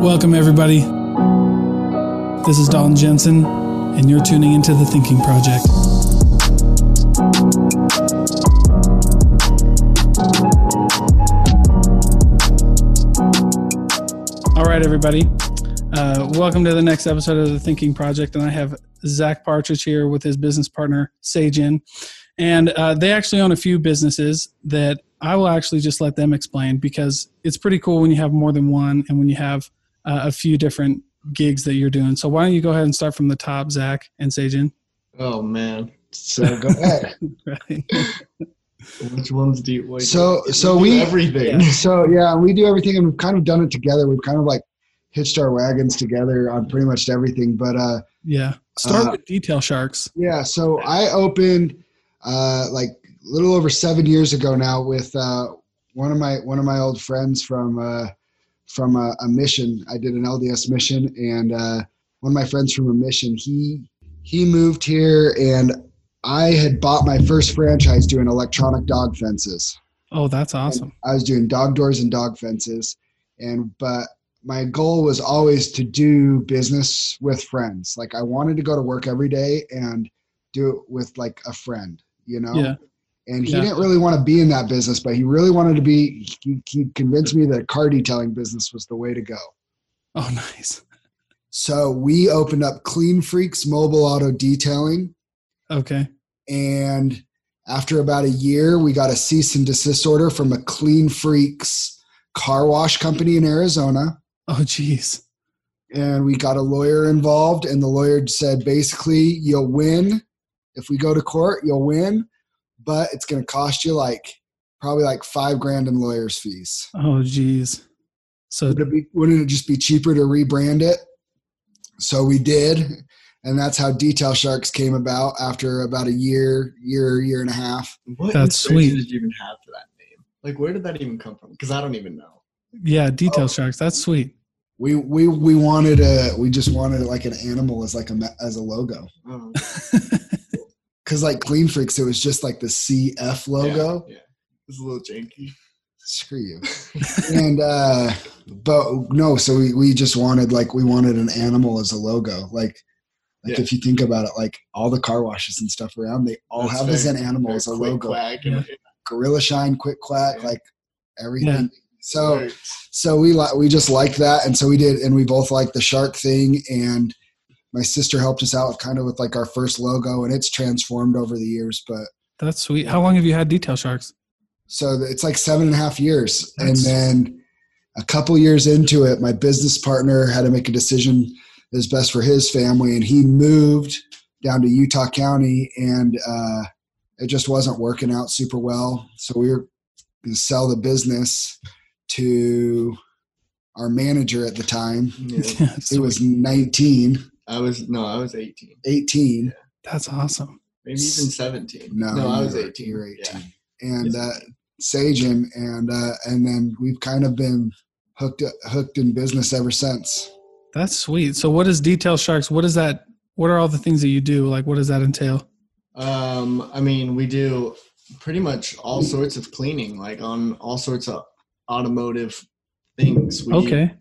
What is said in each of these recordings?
Welcome, everybody. This is Dalton Jensen, and you're tuning into the Thinking Project. All right, everybody. Uh, welcome to the next episode of the Thinking Project, and I have Zack Partridge here with his business partner Saygen, and uh, they actually own a few businesses that I will actually just let them explain because it's pretty cool when you have more than one and when you have uh, a few different gigs that you're doing. So why don't you go ahead and start from the top, Zack and Saygen? Oh man. So go ahead. right. Which ones do you like? So- we so do we- everything. so yeah, we do everything and we've kind of done it together. We've kind of like hitched our wagons together on pretty much everything. But uh Yeah. Start Uh, with Detail Sharks. yeah, so I opened uh like a little over seven years ago now with uh one of my one of my old friends from uh from a, a mission. I did an LDS mission and uh one of my friends from a mission, he he moved here and I had bought my first franchise doing electronic dog fences. Oh, that's awesome. I was doing dog doors and dog fences, and but my goal was always to do business with friends. Like I wanted to go to work every day and do it with like a friend, you know. Yeah. And he Yeah. didn't really want to be in that business, but he really wanted to be. He, he convinced me that car detailing business was the way to go. Oh, nice. So we opened up Clean Freaks Mobile Auto Detailing, Okay. and after about a year, we got a cease and desist order from a Clean Freaks car wash company in Arizona. Oh, geez. And we got a lawyer involved, and the lawyer said basically, you'll win. If we go to court, you'll win, but it's going to cost you like probably like five grand in lawyer's fees. Oh, geez. So, Would it be, wouldn't it just be cheaper to rebrand it? So we did, and that's how Detail Sharks came about after about a year, year, year and a half. What That's sweet. Did you even have for that name? Like, where did that even come from? Because I don't even know. yeah, Detail Oh. Sharks. That's sweet. We we we wanted a we just wanted like an animal as like a as a logo Oh, because like Clean Freaks it was just like the CF logo. Yeah, yeah. it's a little janky. Screw you. and uh but no, so we we just wanted like we wanted an animal as a logo. Like like Yeah. if you think about it, like all the car washes and stuff around, they all That's have as very- an animal as a quick logo. Quack and, Gorilla Shine, Quick Quack, Yeah. like everything. So Very- so we like we just liked that and so we did and we both liked the shark thing and my sister helped us out kind of with like our first logo and it's transformed over the years but That's sweet. How long have you had Detail Sharks? so it's like seven and a half years and then a couple years into it my business partner had to make a decision that was best for his family and he moved down to utah county and uh, it just wasn't working out super well so we were going to sell the business to our manager at the time yeah. Was 19 I was no, I was 18, 18 That's awesome. maybe even 17. no, no, I was 18. you were Yeah. 18 and uh Saygen and uh and then we've kind of been hooked hooked in business ever since That's sweet. So, what is Detail Sharks? What is that? What are all the things that you do? Like, what does that entail? Um, I mean, we do pretty much all sorts of cleaning, like on all sorts of automotive things. We, Okay.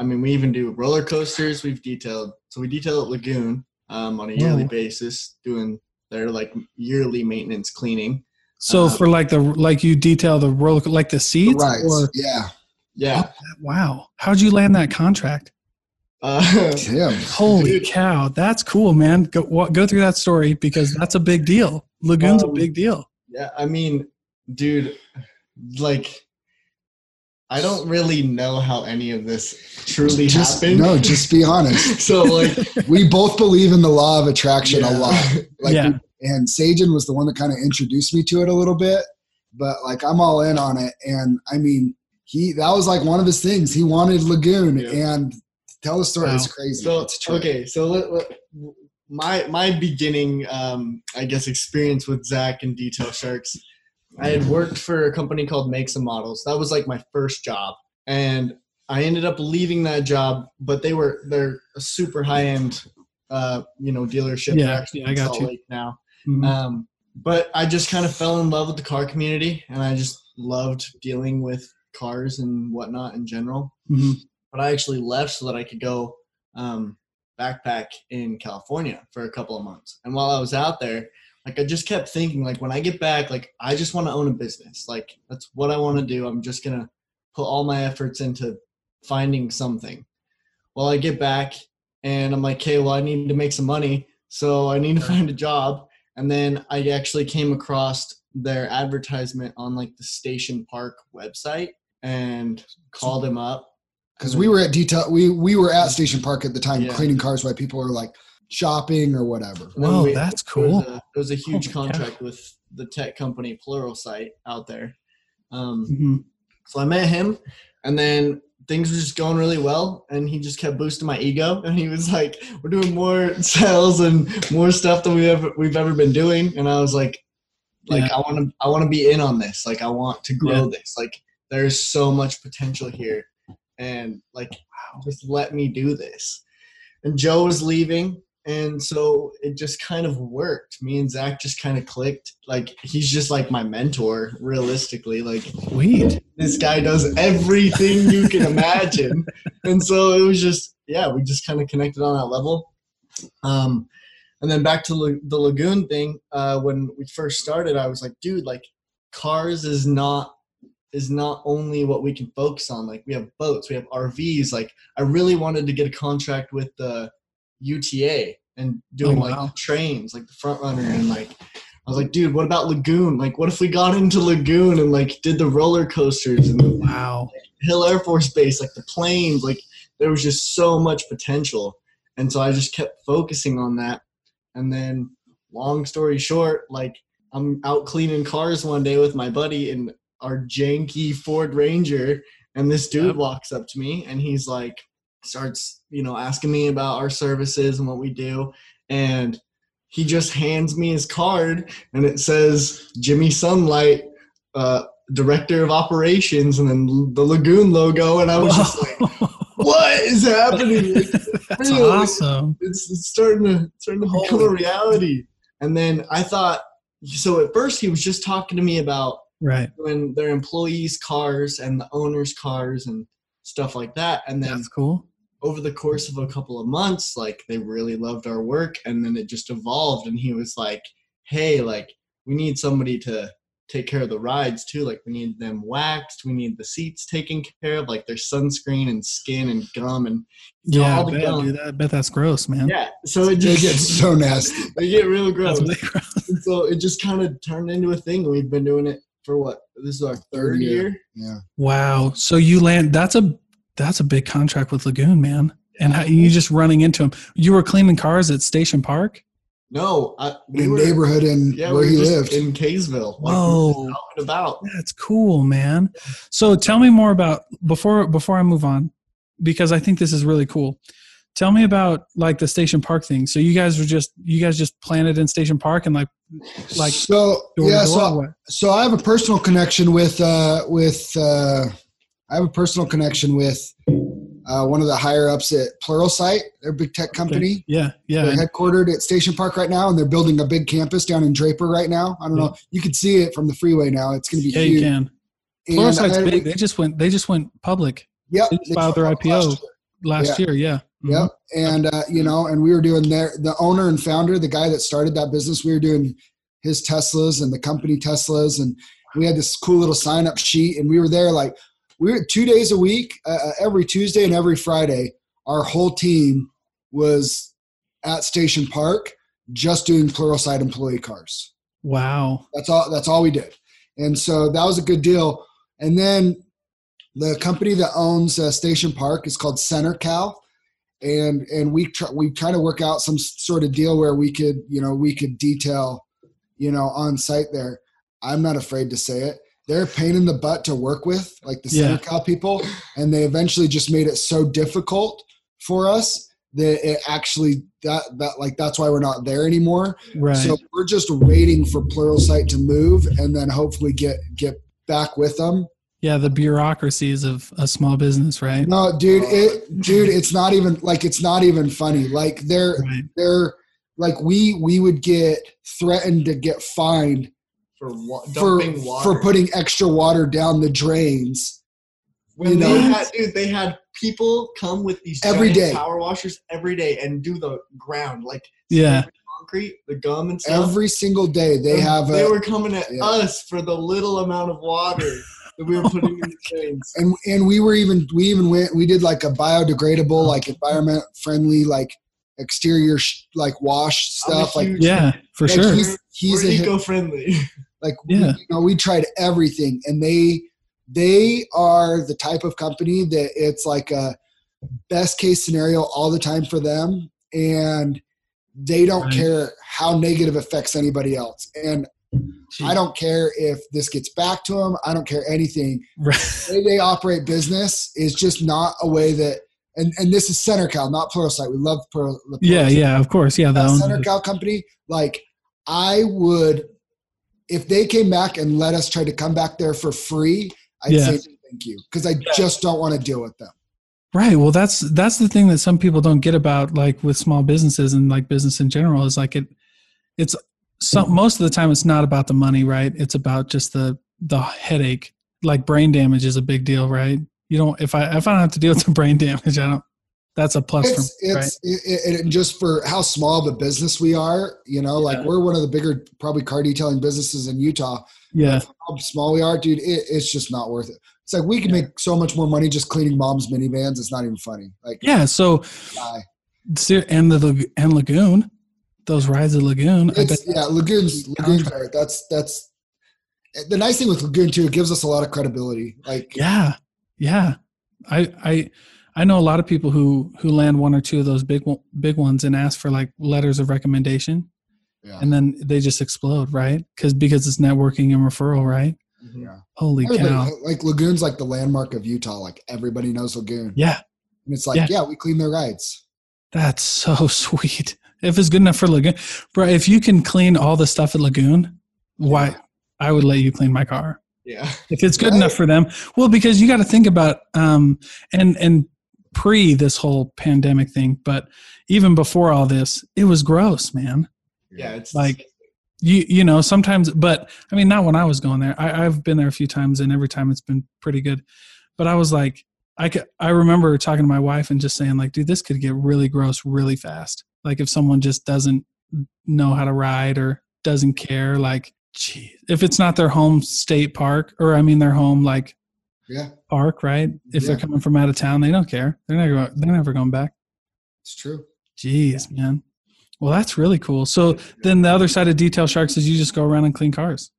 I mean, we even do roller coasters. We've detailed, so we detail at Lagoon um, on a yearly Wow. basis, doing their like yearly maintenance cleaning. So, Uh, for like the like you detail the roller like the the seats. rides Or yeah Yeah. wow, how'd you land that contract? Uh, Tim Holy Dude. cow, that's cool, man. Go wa- go through that story because that's a big deal. Lagoon's a Um, big deal. yeah. I mean, dude, like, I don't really know how any of this truly just happened. no just be honest so like, we both believe in the law of attraction yeah. a lot like Yeah. and Saygen was the one that kind of introduced me to it a little bit but like I'm all in on it and I mean he that was like one of his things he wanted Lagoon Yeah. and tell the story it's crazy So it's true. okay, so let, let- my my beginning, um, I guess, experience with Zack and Detail Sharks. I had worked for a company called Make Some Models. That was like my first job, and I ended up leaving that job. But they were they're a super high end, uh, you know, dealership. Yeah, actually yeah, I got Salt you. Lake now. Mhm. Um, but I just kind of fell in love with the car community, and I just loved dealing with cars and whatnot in general. Mhm. but I actually left so that I could go um, backpack in California for a couple of months. And while I was out there, like I just kept thinking, like when I get back, like I just want to own a business. Like that's what I want to do. I'm just gonna put all my efforts into finding something. Well, I get back and I'm like, okay, well, I need to make some money, so I need to find a job. And then I actually came across their advertisement on like the Station Park website and called them up because we were at detail we we were at station park at the time Yeah. cleaning cars while people were like shopping or whatever And then Whoa, we- that's There was cool. a, there was a huge Oh my God. contract with the tech company Pluralsight out there. Um, Mhm. so I met him, and then things were just going really well. And he just kept boosting my ego, and he was like, "We're doing more sales and more stuff than we ever we've ever been doing." And I was like, "Like Yeah. I want to I want to be in on this. Like I want to grow this. Like there's so much potential here, and like just let me do this." And Joe was leaving, and so it just kind of worked. Me and Zack just kind of clicked. Like he's just like my mentor, realistically. Like wait this guy does everything you can imagine, and so it was just yeah, we just kind of connected on that level. Um, and then back to La- the lagoon thing. Uh, when we first started, I was like, dude, like cars is not is not only what we can focus on. Like we have boats, we have RVs. Like I really wanted to get a contract with the UTA and doing Oh, like wow. the trains, like the front runner, and like I was like, dude, what about Lagoon? Like, what if we got into Lagoon and like did the roller coasters and the Wow. Hill Air Force Base, like the planes, like there was just so much potential. And so I just kept focusing on that. And then, long story short, like I'm out cleaning cars one day with my buddy in our janky Ford Ranger, and this dude Yep. walks up to me and he's like, starts, you know, asking me about our services and what we do. And he just hands me his card and it says Jimmy Sunlight, uh, director of operations, and then the Lagoon logo. And I was just like, what is happening? That's really? awesome. it's, it's starting to starting to become a reality. And then I thought, so at first he was just talking to me about Right. when their employees' cars and the owners' cars and stuff like that. And then That's cool. Over the course of a couple of months, like they really loved our work, and then it just evolved. And he was like, "Hey, like we need somebody to take care of the rides too. Like we need them waxed, we need the seats taken care of, like their sunscreen and skin and gum and you know, Yeah, I all the bet, gum. dude, I bet that's gross, man. Yeah, so it it just gets so nasty they get real gross. Really gross. So it just kind of turned into a thing. We've been doing it for what? This is our third year. year. yeah Wow. So you land that's a that's a big contract with Lagoon, man. And how, you just running into him. You were cleaning cars at Station Park? No, I, we in were, neighborhood and yeah, where we he just lived in Kaysville. Like, we Whoa. just out and about. That's cool, man. So tell me more about before before I move on, because I think this is really cool. Tell me about like the Station Park thing. So you guys were just you guys just planted in Station Park and like like so yeah so so I have a personal connection with uh, with uh, I have a personal connection with uh, one of the higher ups at Pluralsight. They're a big tech company. Yeah, yeah. They're headquartered at Station Park right now, and they're building a big campus down in Draper right now. I don't know. You can see it from the freeway now. It's going to be yeah, you can. Pluralsight's I- big. They just went they just went public Yep. They just filed their filed last IPO. year. last year, yeah. Mhm. Yep. And uh, you know, and we were doing their the owner and founder, the guy that started that business. We were doing his Teslas and the company Teslas, and we had this cool little sign up sheet, and we were there like we were two days a week, uh, uh, every Tuesday and every Friday. Our whole team was at Station Park, just doing Pluralsight employee cars. Wow. That's all. That's all we did, and so that was a good deal. And then the company that owns uh, Station Park is called Center Cal, and and we try, we try to work out some sort of deal where we could you know we could detail you know on site there. I'm not afraid to say it. They're a pain in the butt to work with, like the Center Yeah. Cal people, and they eventually just made it so difficult for us that it actually that that like that's why we're not there anymore. Right. So we're just waiting for Pluralsight to move and then hopefully get get back with them. yeah, the bureaucracies of a small business, right? No, dude, it dude, it's not even like it's not even funny. Like they're Right. they're like we we would get threatened to get fined For wa- for water. for putting extra water down the drains. when you they know. had, dude, they had people come with these Every giant day. power washers every day and do the ground like Yeah. concrete, the gum and stuff. Every single day they And have they a were coming at yeah. us for the little amount of water that we were putting in the drains. and and we were even we even went we did like a biodegradable like environment friendly like exterior sh- like wash stuff like Yeah, for like sure. he's he's we're a like we, you know we tried everything and they they are the type of company that it's like a best case scenario all the time for them and they don't Right. care how negative affects anybody else and i don't care if this gets back to them i don't care anything Right. the way they operate business is just not a way that and, and this is center cal not pluralsight we love plural the Yeah, Pluralsight yeah, of course. Yeah, that that one. Center Cal company, like I would, if they came back and let us try to come back there for free, I'd Yeah. say thank you because I just don't want to deal with them. Right. Well, that's that's the thing that some people don't get about like with small businesses and like business in general is like it it's some mm-hmm. most of the time it's not about the money, right? It's about just the the headache. Like brain damage is a big deal, right? You don't if I if I don't have to deal with the brain damage, I don't that's a plus It's me, right? it's it, it, and just for how small of a business we are, you know, like we're one of the bigger probably car detailing businesses in Utah. Yeah. How small we are, dude, it, it's just not worth it. It's like we can make so much more money just cleaning mom's minivans. It's not even funny. Like, Yeah. So die. and the and Lagoon, those rides at Lagoon. It's, yeah, lagoons. Lagoons are that's that's the nice thing with lagoon too. It gives us a lot of credibility. Like, yeah. Yeah. I I I know a lot of people who who land one or two of those big big ones and ask for like letters of recommendation yeah, and then they just explode, right? Because because it's networking and referral, right? Mhm. yeah. Holy Everybody, cow! like lagoons, like the landmark of Utah. Like everybody knows lagoon, Yeah, and it's like, Yeah. yeah, we clean their rides. that's so sweet. If it's good enough for Lagoon, bro, if you can clean all the stuff at Lagoon, why? I would let you clean my car Yeah. if it's good Right. enough for them. Well, because you got to think about um and and pre this whole pandemic thing, but even before all this, it was gross, man. Yeah. It's Like, you you know sometimes but i mean not when i was going there I, i've been there a few times and every time it's been pretty good but i was like i could, i remember talking to my wife and just saying like dude this could get really gross really fast like if someone just doesn't know how to ride or doesn't care like gee if it's not their home state park or i mean their home like Yeah, park right if they're coming from out of town they don't care they're never they're never going back it's true. jeez man well that's really cool so then the other side of detail sharks is you just go around and clean cars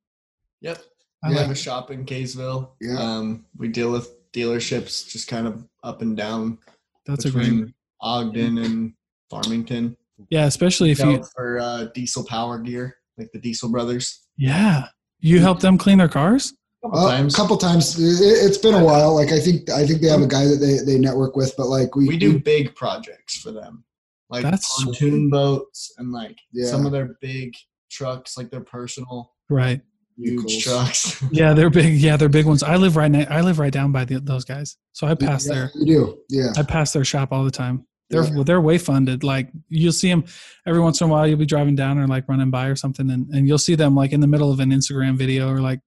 Yep. I We Yeah. have a shop in Kaysville. Yeah. Um, we deal with dealerships just kind of up and down That's a great. Ogden and Farmington. Yeah, especially if you. Dealt for uh, diesel power gear, like the Diesel Brothers. Yeah, you help them clean their cars. A couple Uh, times. couple times. It, it's been a while. Like I think I think they have a guy that they, they network with, but like we we do big projects for them, like That's sweet. pontoon boats and like Yeah. some of their big trucks, like their personal Right. huge trucks. Yeah, they're big. Yeah, they're big ones. I live right. Ne- I live right down by the, those guys, so I pass yeah, their. You do. Yeah. I pass their shop all the time. They're Yeah. well, they're way funded. Like you'll see them every once in a while. You'll be driving down or like running by or something, and, and you'll see them like in the middle of an Instagram video or like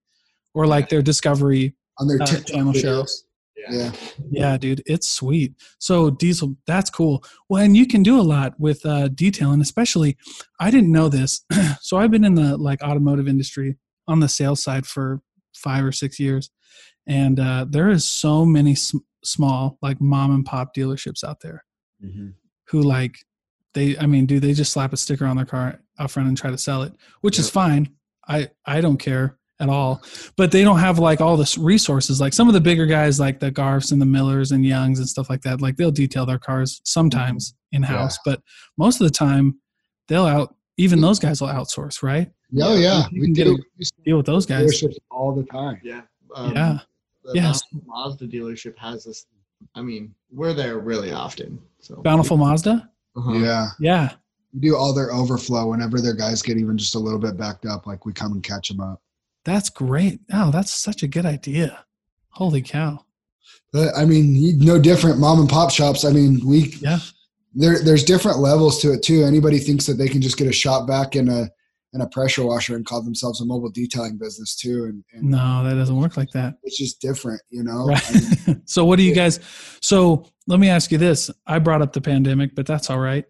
or like their discovery. On their Uh, TikTok channel show. videos. Yeah. Yeah, dude, it's sweet. So diesel, that's cool. Well, and you can do a lot with uh, detailing, especially. I didn't know this, so I've been in the like automotive industry on the sales side for five or six years, and uh, there is so many sm- small like mom and pop dealerships out there who like they. I mean, do they just slap a sticker on their car out front and try to sell it, which is fine. I I don't care at all but they don't have like all the resources like some of the bigger guys like the garfs and the millers and youngs and stuff like that like they'll detail their cars sometimes in house but most of the time they'll out even those guys will outsource right Yeah, oh, yeah. You We can get do a- deal with those guys all the time. yeah. Um, yeah The Yes. Bountiful Mazda dealership has this. I mean, we're there really often. So bountiful mazda Uh-huh. Yeah. yeah We do all their overflow whenever their guys get even just a little bit backed up. Like we come and catch them up. That's great oh that's such a good idea holy cow But I mean, no different mom and pop shops. I mean, we yeah there there's different levels to it too. Anybody thinks that they can just get a shop back in a in a pressure washer and call themselves a mobile detailing business too. And, and No, that doesn't work like that. it's just different, you know. Right. I mean, so what do you guys so let me ask you this i brought up the pandemic but that's all right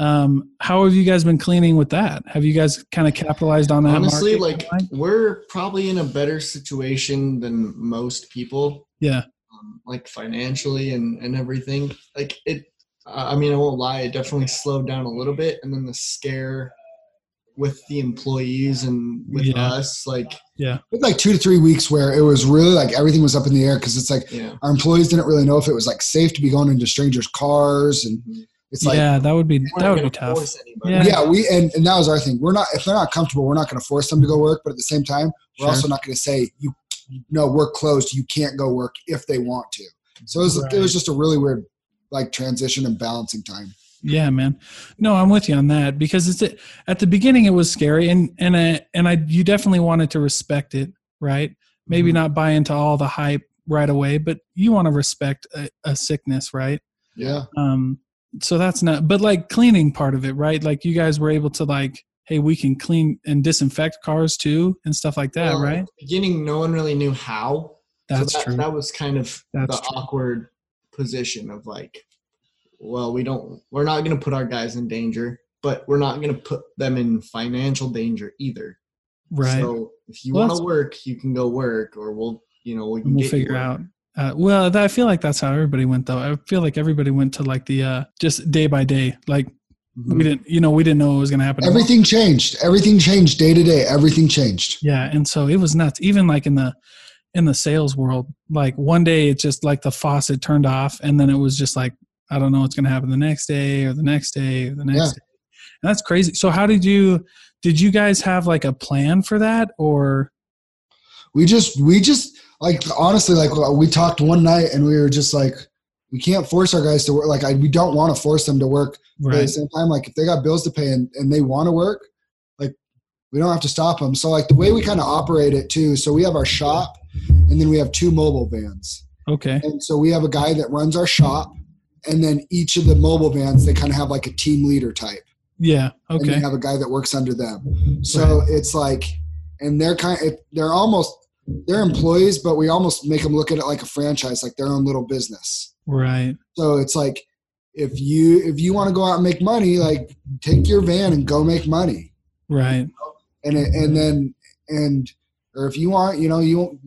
um, how have you guys been cleaning with that have you guys kind of capitalized on that Honestly, market? like we're probably in a better situation than most people, yeah um, like financially and and everything. Like it, I mean, I won't lie, it definitely slowed down a little bit, and then the scare with the employees and with Yeah. us, like yeah we had like two to three weeks where it was really like everything was up in the air because it's like yeah, our employees didn't really know if it was like safe to be going into strangers' cars, and it's like yeah that would be that would be tough. Yeah. yeah we and, and that was our thing we're not if they're not comfortable we're not going to force them to go work but at the same time we're Sure. also not going to say you no we're closed you can't go work if they want to so it was, Right. it was just a really weird like transition and balancing time yeah man no i'm with you on that because it's at the beginning it was scary and and I, and i you definitely wanted to respect it right maybe Mhm. not buy into all the hype right away but you want to respect a, a sickness right yeah um so that's not but like cleaning part of it right like you guys were able to like hey we can clean and disinfect cars too and stuff like that Well, right beginning, no one really knew how. that's so that, true That was kind of That's the true. awkward position of like, well, we don't, we're not going to put our guys in danger, but we're not going to put them in financial danger either. right So if you Well, want to work, you can go work, or we'll, you know, we get figure out uh, well i feel like that's how everybody went though. I feel like everybody went to like the uh just day by day. Like Mhm. we didn't you know we didn't know what was going to happen. Everything changed. Everything changed day to day. Everything changed. Yeah and so it was nuts. Even like in the in the sales world like one day it just like the faucet turned off and then it was just like i don't know what's going to happen the next day or the next day or the next Yeah. day. And that's crazy. So how did you did you guys have like a plan for that or? We just we just like honestly like uh, we talked one night and we were just like we can't force our guys to work. Like I, we don't want to force them to work but at the same time like if they got bills to pay and, and they want to work like we don't have to stop them so like the way we kind of operate it too so we have our shop and then we have two mobile vans. Okay. And so we have a guy that runs our shop and then each of the mobile vans they kind of have like a team leader type. Yeah Okay. and they have a guy that works under them. So it's like, and they're kind of, they're almost, they're employees, but we almost make them look at it like a franchise, like their own little business. right So it's like, if you if you want to go out and make money, like take your van and go make money, right and it, and then and or if you want, you know, you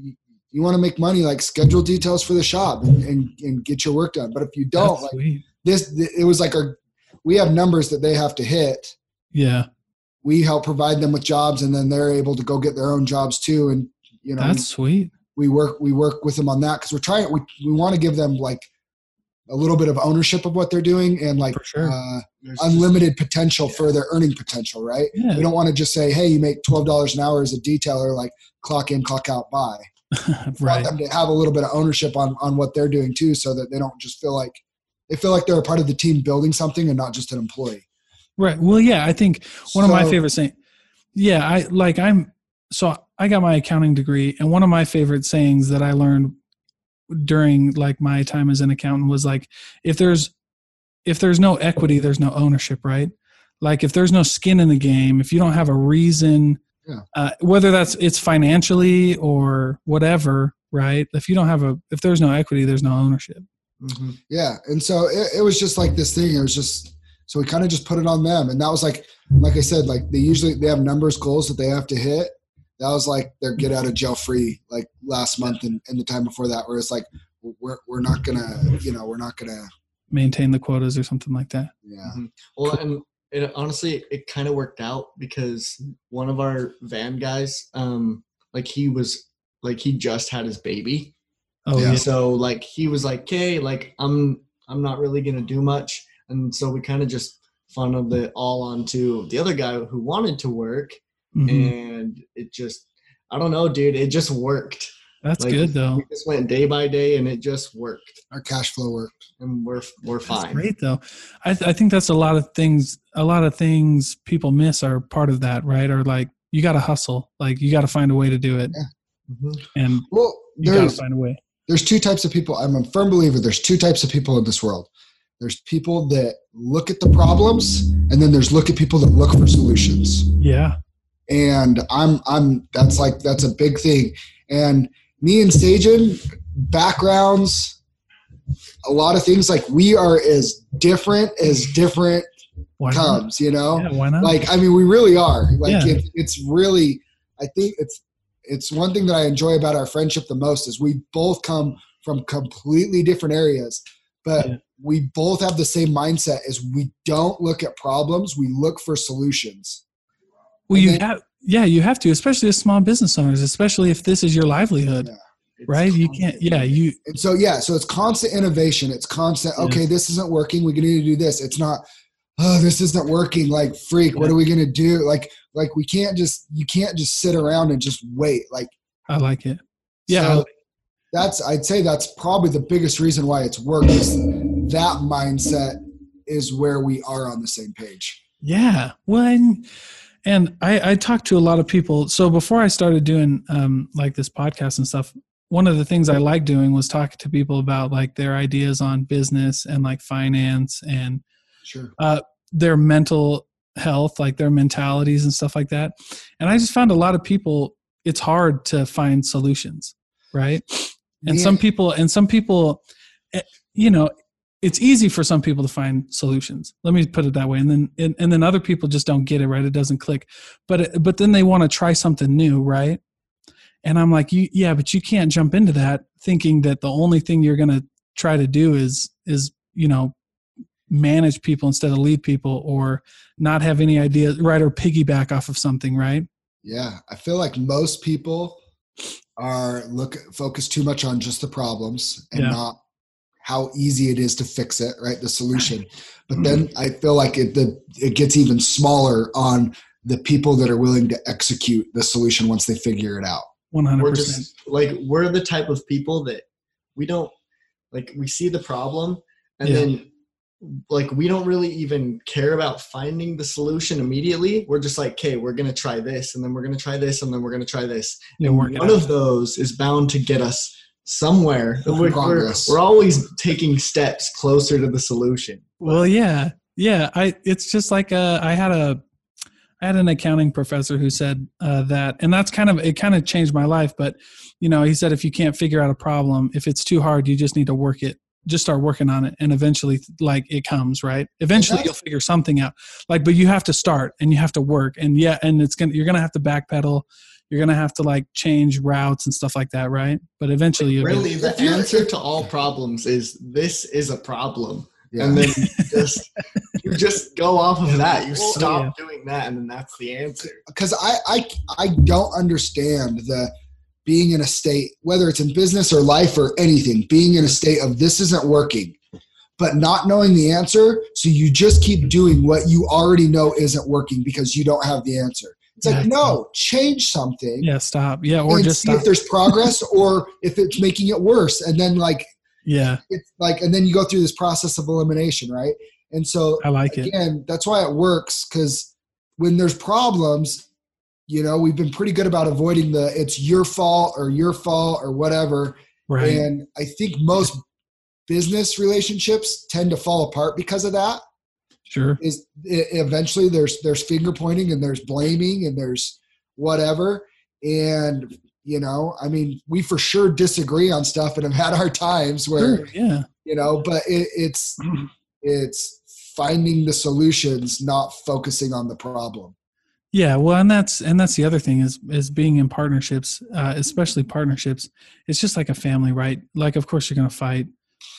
you want to make money, like schedule details for the shop and, and, and get your work done. But if you don't, That's like sweet. this, it was like our we have numbers that they have to hit yeah we help provide them with jobs and then they're able to go get their own jobs too and you know that's sweet. we work we work with them on that because we're trying we, we want to give them like a little bit of ownership of what they're doing and like sure. uh, There's just- unlimited potential for their earning potential right? Yeah. We don't want to just say hey you make $12 an hour as a detailer like clock in clock out buy We want right. them to have a little bit of ownership on on what they're doing too so that they don't just feel like they feel like they're a part of the team building something and not just an employee. Right. Well yeah i think one of my favorite saying yeah i like i'm so i got my accounting degree and one of my favorite sayings that i learned during like my time as an accountant was like if there's if there's no equity there's no ownership right like if there's no skin in the game if you don't have a reason Yeah. uh, whether that's it's financially or whatever right if you don't have a if there's no equity there's no ownership Mhm. Yeah, and so it, it was just like this thing. It was just so we kind of just put it on them, and that was like, like I said, like they usually they have numbers goals that they have to hit. That was like their get out of jail free, like last month and, and the time before that, where it's like we're we're not gonna, you know, we're not gonna, maintain the quotas or something like that. Yeah, Well, and it honestly, it kind of worked out because one of our van guys, um, like he was, like he just had his baby, oh Yeah. yeah, so like he was like, "Okay, like I'm, I'm not really gonna do much," and so we kind of just funneled it all onto the other guy who wanted to work, Mhm. and it just, I don't know, dude, it just worked. that's Like, good though We just went day by day, and it just worked, our cash flow worked. and we're we're That's fine. great though. I, th- I think that's a lot of things. A lot of things people miss are part of that, right? Or like you got to hustle. Like you got to find a way to do it, Mhm. and Well, you got to find a way. there's two types of people. I'm a firm believer. There's two types of people in this world. There's people that look at the problems, and then there's look at people that look for solutions. Yeah, and I'm I'm that's like that's a big thing. And me and Saygen, backgrounds, a lot of things like we are as different as different Why comes. You know, Yeah, why not? like I mean, we really are. Like Yeah. it, it's really, I think it's it's one thing that I enjoy about our friendship the most is we both come from completely different areas, but Yeah. we both have the same mindset: is we don't look at problems, we look for solutions. Well, and you then- have, yeah, you have to, especially as small business owners, especially if this is your livelihood, Yeah. It's right? You can't, yeah, you, And so yeah, so it's constant innovation. It's constant. Yeah. Okay, this isn't working. We need to do this. It's not. Oh, this isn't working. Like freak. What are we gonna do? Like like we can't just you can't just sit around and just wait. Like I like it. Yeah. So that's I'd say that's probably the biggest reason why it's worked is that mindset is where we are on the same page. Yeah. Well, and, and I, I talked to a lot of people. So before I started doing um, like this podcast and stuff, one of the things I like doing was talking to people about like their ideas on business and like finance and Sure. their mental health, like their mentalities and stuff like that. And I just found a lot of people, it's hard to find solutions, right? And some people, and some people, eh, you know, it's easy for some people to find solutions. Let me put it that way. And then, and, and then other people just don't get it right. It doesn't click. But, it- but then they want to try something new, right? And I'm like, you, yeah, but you can't jump into that thinking that the only thing you're going to try to do is, is, you know, manage people instead of lead people or not have any idea right or piggyback off of something right Yeah, I feel like most people are look focused too much on just the problems and Yeah. not how easy it is to fix it, right? The solution. But then mm-hmm. I feel like it the it gets even smaller on the people that are willing to execute the solution once they figure it out. 100% we're just like we're the type of people that we don't like we see the problem and Yeah. then like we don't really even care about finding the solution immediately we're just like okay we're gonna try this and then we're gonna try this and then we're gonna try this and work it one out. of those is bound to get us somewhere we're, we're, we're always taking steps closer to the solution. Well yeah. Yeah i it's just like uh i had a i had an accounting professor who said uh, that and that's kind of it kind of changed my life but you know he said if you can't figure out a problem if it's too hard you just need to work it just start working on it and eventually like it comes right? Eventually you'll figure something out. Like but you have to start and you have to work and yeah and it's gonna you're gonna have to backpedal you're gonna have to like change routes and stuff like that right but eventually you'll get- really the If answer to all problems is this is a problem Yeah. and then you just you just go off of that. You Well, stop doing that, and then that's the answer. because I, I I don't understand the being in a state whether it's in business or life or anything being in a state of this isn't working but not knowing the answer so you just keep doing what you already know isn't working because you don't have the answer it's like no change something yeah stop. Yeah or just see stop. if there's progress or if it's making it worse. And then like yeah. it's like and then you go through this process of elimination right? And so i like it. again that's why it works because when there's problems you know we've been pretty good about avoiding the it's your fault or your fault or whatever. Right. And i think most business relationships tend to fall apart because of that sure is e- eventually there's there's finger pointing and there's blaming and there's whatever and you know i mean we for sure disagree on stuff and have had our times where Sure, yeah you know but it, it's it's finding the solutions not focusing on the problem Yeah, well, and that's and that's the other thing is is being in partnerships, uh, especially partnerships. It's just like a family, right? Like, of course, you're going to fight,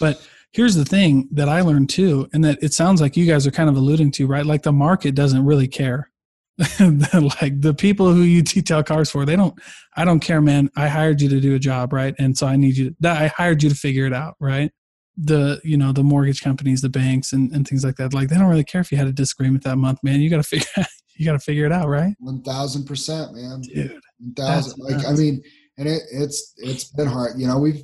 but here's the thing that I learned too, and that it sounds like you guys are kind of alluding to, right? Like the market doesn't really care. like the people who you detail cars for, they don't. I don't care, man. I hired you to do a job, right? And so I need you. That I hired you to figure it out, right? The you know the mortgage companies, the banks, and, and things like that. Like they don't really care if you had a disagreement that month, man. You got to figure you got to figure it out, right? 1000% man Dude. 1000 That's like i mean and it it's it's been hard you know we've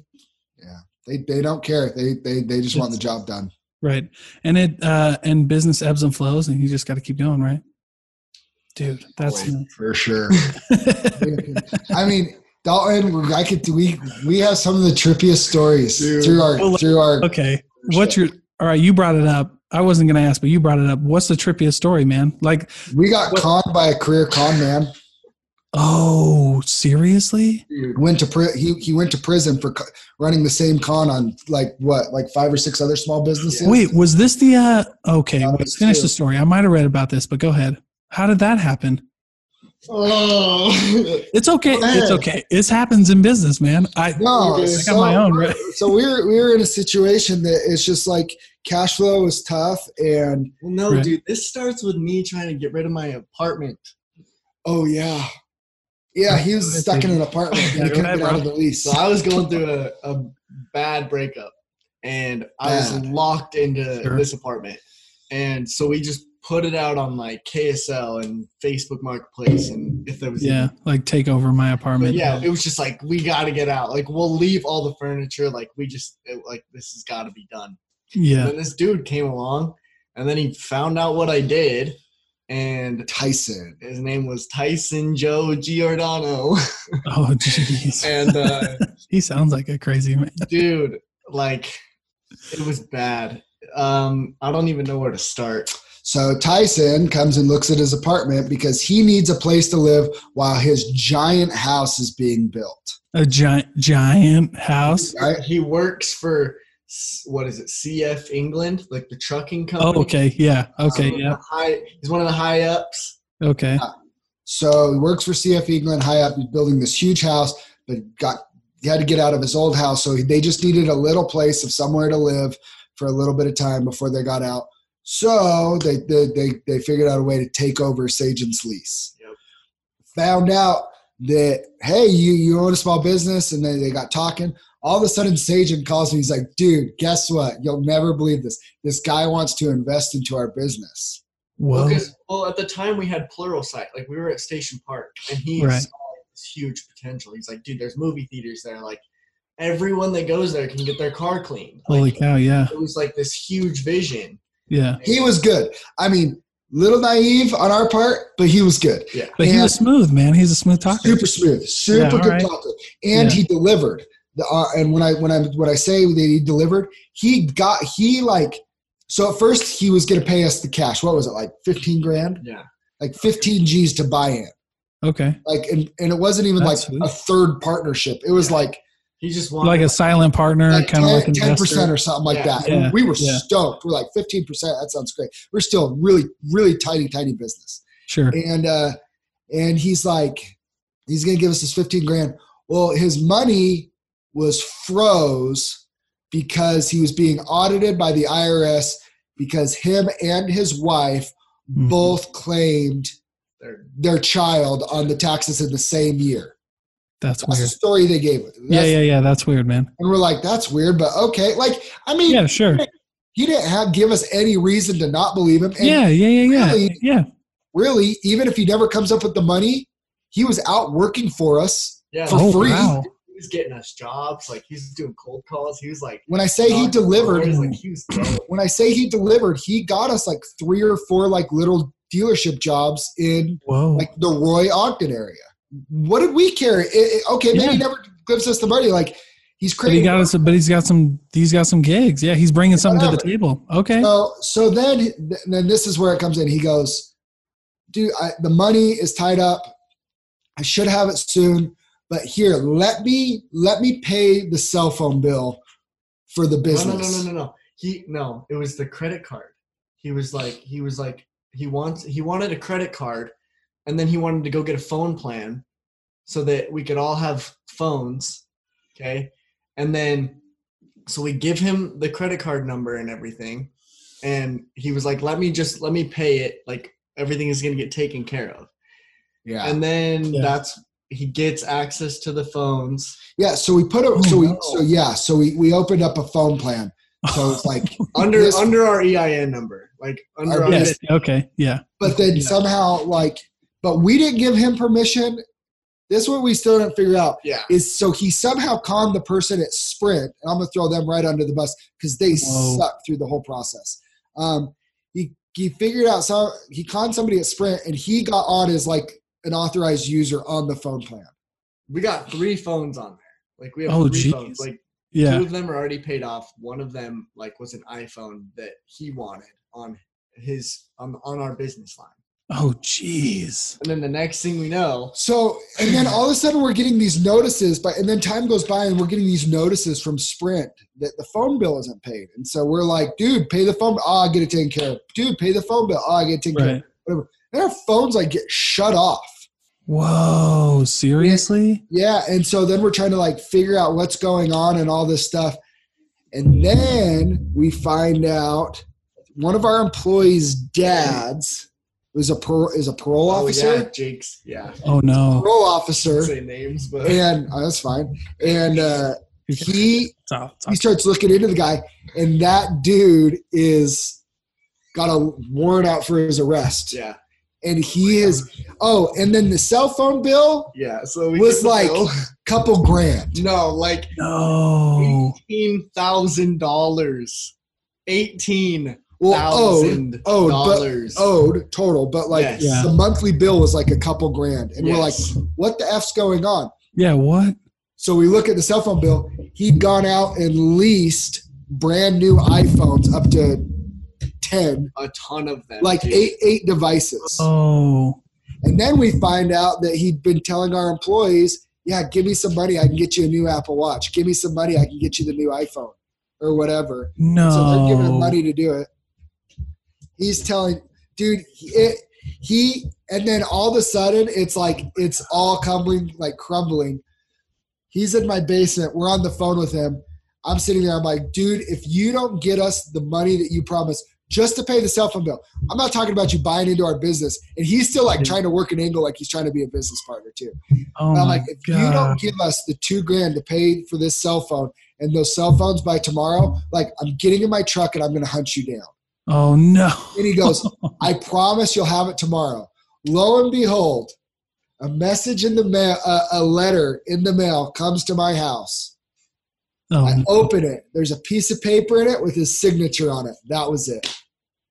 yeah they they don't care they they they just want the job done Right. And it uh and business ebbs and flows and you just got to keep going, right? Dude, that's for sure i mean dalton i could we we have some of the trippiest stories Dude. through our Well, through our okay. What's your all right, you brought it up. I wasn't going to ask, but you brought it up. What's the trippiest story, man? Like we got What- conned by a career con man Oh, seriously? Dude, Went to pri- he he went to prison for co- running the same con on like what like five or six other small businesses. Wait, was this the uh okay, That wait, was finish true. the story. I might have read about this, but go ahead. How did that happen? oh, It's okay. Go. It's okay. It happens in business, man. I No, Okay. I got my own, right? so we're we're in a situation that it's just like cash flow is tough, and well, no, Right. dude. This starts with me trying to get rid of my apartment. oh yeah, yeah, he was stuck in an apartment and he couldn't get out of the lease. So I was going through a, a bad breakup, and I was Bad. locked into Sure. this apartment. And so we just put it out on like KSL and Facebook Marketplace, and if there was yeah, like take over my But apartment. yeah, it was just like we got to get out. Like we'll leave all the furniture. Like we just it, like this has got to be done. And yeah. then this dude came along, and then he found out what I did, and Tyson. his name was Tyson Joe Giordano. Oh jeez. and uh, he sounds like a crazy man. dude, like it was bad. Um, I don't even know where to start. So Tyson comes and looks at his apartment because he needs a place to live while his giant house is being built. A giant giant house. Right? He works for what is it? C.R. England, like the trucking company. Oh, okay. Yeah. Okay. Um, Yeah. High, he's one of the high ups. Okay. So he works for C.R. England high up. He's building this huge house, but got he had to get out of his old house. So they just needed a little place of somewhere to live for a little bit of time before they got out. So they they they, they figured out a way to take over Saygen's lease. Yep. Found out that hey, you you own a small business, and then they got talking. All of a sudden, Saygen calls me. He's like, "Dude, guess what? You'll never believe this. This guy wants to invest into our business." Well, Because well, at the time we had Pluralsight, like we were at Station Park, and he Right. saw this huge potential. He's like, dude, there's movie theaters there. Like everyone that goes there can get their car cleaned. holy Like, cow. Yeah. It was like this huge vision. Yeah. He was good. I mean, little naive on our part, but he was good. Yeah. But he was smooth, man. He's a smooth talker. Super smooth, super Yeah, good alright. talker, and Yeah. he delivered. The, uh, and when I when I when I say that he delivered, he got he like. So at first he was going to pay us the cash. What was it like, fifteen grand? Yeah. Like fifteen G's to buy in. Okay. Like and, and it wasn't even That's like sweet. a third partnership. It was Yeah. like He just wanted Like a silent partner, like kind of like 10 percent or something like Yeah. that. And Yeah, we were yeah. stoked. We're like fifteen percent. That sounds great. We're still really really tiny tiny business. Sure. and uh and he's like he's gonna give us this 15 grand well his money was froze because he was being audited by the irs because him and his wife Mhm. both claimed their their child on the taxes in the same year That's that's the weird. story they gave us Yeah, yeah, yeah. That's weird, man. and we're like that's weird but okay like i mean Yeah, sure. he didn't have give us any reason to not believe him and Yeah, yeah, yeah, yeah. really- Yeah. really even if he never comes up with the money he was out working for us yeah. For oh, free. wow. He was getting us jobs. Like he's doing cold calls. He was like When I say he delivered, doors, Like he was when I say he delivered, he got us like three or four like little dealership jobs in Whoa. like the Roy Ogden area. What did we care? It- it- okay, maybe Yeah. he never gives us the money. Like he's crazy. but he crazy. got us. But he's got some. He's got some gigs. Yeah, he's bringing something to the table. Okay. So so then then this is where it comes in. He goes, dude, I, the money is tied up. I should have it soon, but here, let me let me pay the cell phone bill for the business. no, no, no, no, no. He no. It was the credit card. He was like he was like he wants he wanted a credit card, and then he wanted to go get a phone plan, so that we could all have phones. Okay, and then so we give him the credit card number and everything, and he was like, "Let me just let me pay it. Like everything is gonna get taken care of." Yeah. And then Yeah. that's he gets access to the phones. Yeah, so we put a Oh, so we no. so yeah, so we, we opened up a phone plan. So it's like under This- under our EIN number, like under Our yes. Okay. Yeah. but then Yeah. somehow like but we didn't give him permission. This is what we still didn't figure out yeah. is so he somehow conned the person at Sprint. And I'm gonna throw them right under the bus because they Whoa. sucked through the whole process. Um, he he figured out some he conned somebody at Sprint and he got on as like an authorized user on the phone plan. We got three phones on there. Like we have Oh, three geez. phones. Like Yeah. two of them are already paid off. One of them like was an iPhone that he wanted on his on on our business line. Oh, jeez. And then the next thing we know, So, and then all of a sudden we're getting these notices, but and then time goes by and we're getting these notices from Sprint that the phone bill isn't paid. And so we're like, dude, pay the phone. Oh, I get it taken care of. Dude, pay the phone bill. Oh, I get it taken care of. Right. And our phones like get shut off. Whoa, seriously? Yeah, and so then we're trying to like figure out what's going on and all this stuff. And then we find out one of our employees' dads was a par- is a parole oh officer. yeah, Jake's, yeah, Oh, no. Parole officer. say names, but And oh, that's fine. And uh, he Stop, he starts looking into the guy, and that dude is got a warrant out for his arrest. yeah, And oh he is oh, and then the cell phone bill, yeah. So we Was like- bill. couple grand. no, like No. eighteen thousand dollars, eighteen Well, thousand owed, owed, but dollars. owed total, but like Yes. Yeah. the monthly bill was like a couple grand, and we're like, what the f's going on? Yeah, what? So we look at the cell phone bill. He'd gone out and leased brand new iPhones up to ten, a ton of them, like dude. eight eight devices. Oh, And then we find out that he'd been telling our employees, yeah, give me some money, I can get you a new Apple Watch. Give me some money, I can get you the new iPhone or whatever. no. So they're giving him money to do it. He's telling, dude, it, he, and then all of a sudden it's like, it's all crumbling, like crumbling. He's in my basement. We're on the phone with him. I'm sitting there. I'm like, dude, if you don't get us the money that you promised just to pay the cell phone bill, I'm not talking about you buying into our business. And he's still like trying to work an angle like he's trying to be a business partner too. Oh, I'm like, if God. you don't give us the two grand to pay for this cell phone and those cell phones by tomorrow, like I'm getting in my truck and I'm going to hunt you down. Oh, no. And he goes, I promise you'll have it tomorrow. Lo and behold, a message in the mail, a, uh, a letter in the mail comes to my house. Oh, I open it. There's a piece of paper in it with his signature on it. That was it.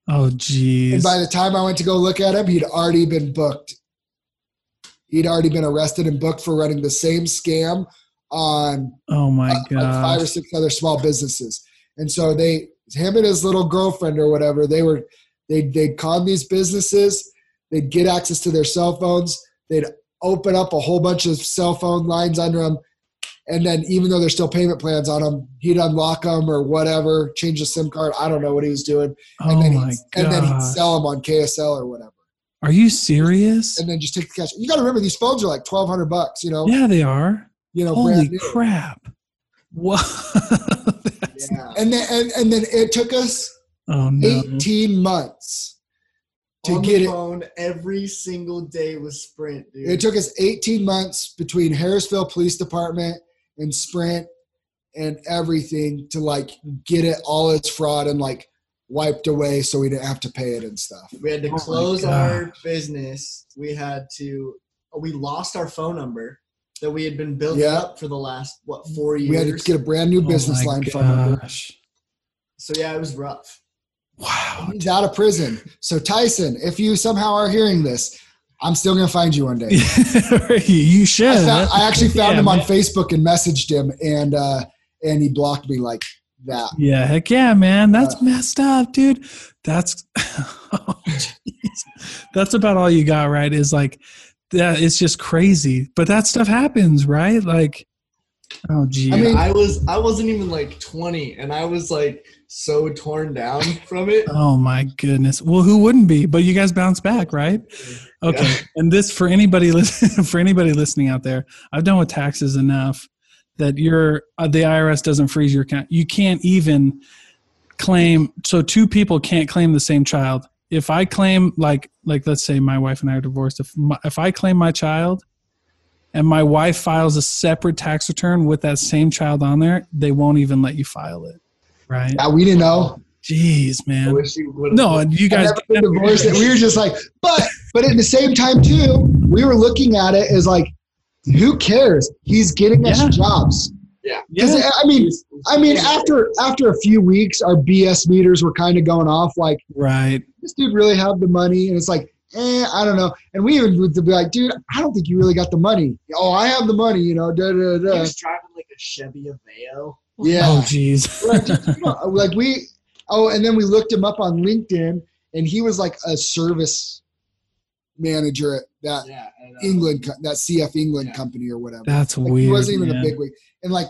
oh, geez. And by the time I went to go look at him, he'd already been booked. He'd already been arrested and booked for running the same scam on Oh, my uh, like five or six other small businesses. And so they, him and his little girlfriend or whatever, they were, they they'd con these businesses. They'd get access to their cell phones. They'd open up a whole bunch of cell phone lines under them, and then even though there's still payment plans on them, he'd unlock them or whatever, change the SIM card. I don't know what he was doing, and Oh, then my he'd, and then he'd sell them on KSL or whatever, Are you serious? and then just take the cash. You got to remember these phones are like twelve hundred bucks. You know, Yeah, they are. you know, Holy crap. What? Yeah. And then and, and then it took us oh, no. 18 months to on get the it. phone every single day was Sprint, dude. It took us 18 months between Harrisville Police Department and Sprint and everything to like get it all its fraud and like wiped away so we didn't have to pay it and stuff. we had to Oh close our business. We had to. We lost our phone number that we had been building Yeah. up for the last what four years. We had to get a brand new Oh, business my line phone number. gosh. so yeah, it was rough. Wow. He's out of prison. So Tyson, if you somehow are hearing this, I'm still gonna find you one day. you should. I, found, I actually found Yeah, him on man. Facebook and messaged him, and uh, and he blocked me like that. Yeah, heck yeah, man. That's Uh, messed up, dude. That's oh, that's about all you got, right? Is like that. It's just crazy, but that stuff happens, right? Like, oh, geez. I mean- I was I wasn't even like 20, and I was like so torn down from it. oh my goodness. Well, who wouldn't be? But you guys bounce back, right? Okay. Yeah. And this for anybody listening for anybody listening out there, I've done with taxes enough that your uh, the IRS doesn't freeze your account. You can't even claim so two people can't claim the same child. If I claim like like let's say my wife and I are divorced, if my, if I claim my child and my wife files a separate tax return with that same child on there, they won't even let you file it. Right? Yeah, we didn't know. Jeez, man. wish you would. No, and you guys never been divorced. And we were just like, but but at the same time too, we were looking at it as like, who cares? He's getting us Yeah. jobs. Because yeah, I mean, I mean, after after a few weeks, our BS meters were kind of going off. Like, right. this dude really have the money? And it's like, eh, I don't know. And we even would be like, dude, I don't think you really got the money. Oh, I have the money, you know. Da da He was driving like a Chevy Aveo. Yeah. Oh jeez. like, you know, like we oh and then we looked him up on linkedin and he was like a service manager at that Yeah. uh, England, that C.R. England Yeah. company or whatever. That's Like, weird. he wasn't even man. a big wig, and like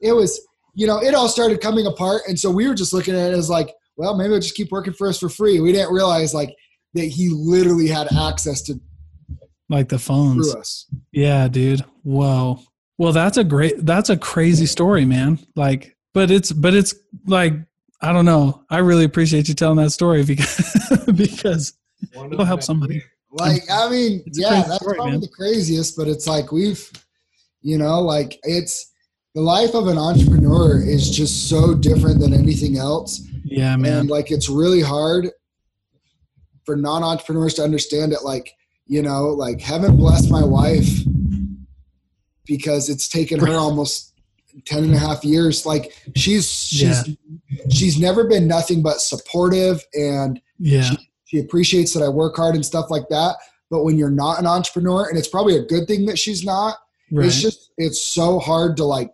it was, you know, it all started coming apart, and so we were just looking at it as like, well, maybe I'll just keep working for us for free. We didn't realize like that he literally had access to like the phones. us. Yeah, dude. Whoa. Well, that's a great that's a crazy story, man. Like, but it's but it's like I don't know. I really appreciate you telling that story because because One it'll help the- somebody. Like, I mean, It's yeah, that's story, probably man. the craziest, but it's like we've, you know, like it's the life of an entrepreneur is just so different than anything else. Yeah, man. And like it's really hard for non entrepreneurs to understand it. Like, you know, like heaven bless my wife because it's taken her almost 10 and a half years. Like she's she's she's never been nothing but supportive and Yeah. she appreciates that I work hard and stuff like that. But when you're not an entrepreneur, and it's probably a good thing that she's not, Right. it's just it's so hard to like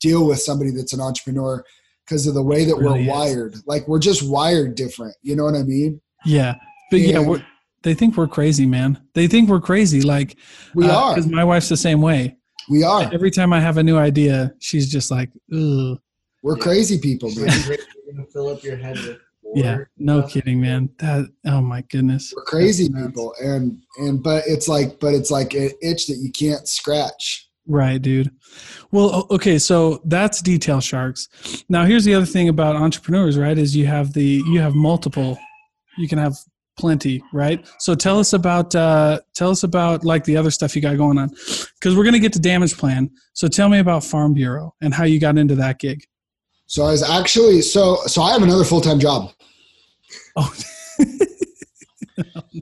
deal with somebody that's an entrepreneur because of the way that Really we're is. wired. Like we're just wired different. You know what I mean? Yeah. But yeah, And- we're, they think we're crazy, man. They think we're crazy. Like We uh, are. because my wife's the same way. We are. Every time I have a new idea, she's just like, Ugh. We're Yeah. crazy people, It's man. like You're gonna fill up your head with. Yeah, no stuff. kidding, man. That oh my goodness. We're crazy people, and and but it's like but it's like an itch that you can't scratch. Right, dude. Well, okay, so that's detail sharks. Now, here's the other thing about entrepreneurs, right? Is you have the you have multiple, you can have plenty, right? So tell us about uh, tell us about like the other stuff you got going on, because we're gonna get to damage plan. So tell me about Farm Bureau and how you got into that gig. So I was actually so so I have another full time job. Oh,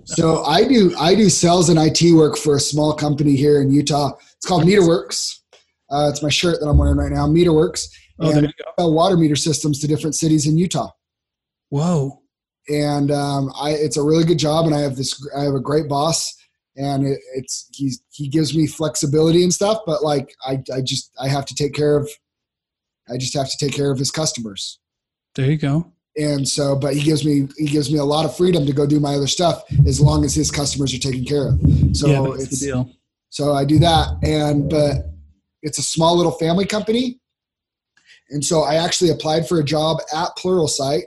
So I do I do sales and IT work for a small company here in Utah. It's called MeterWorks. Uh, it's my shirt that I'm wearing right now. MeterWorks. oh, there and you go. sell water meter systems to different cities in Utah. Whoa. And um, I it's a really good job, and I have this I have a great boss, and it, it's he's he gives me flexibility and stuff. But like I I just I have to take care of I just have to take care of his customers. There you go. and so but he gives me he gives me a lot of freedom to go do my other stuff as long as his customers are taken care of so yeah, that's it's the deal. so i do that and but it's a small little family company and so i actually applied for a job at pluralsight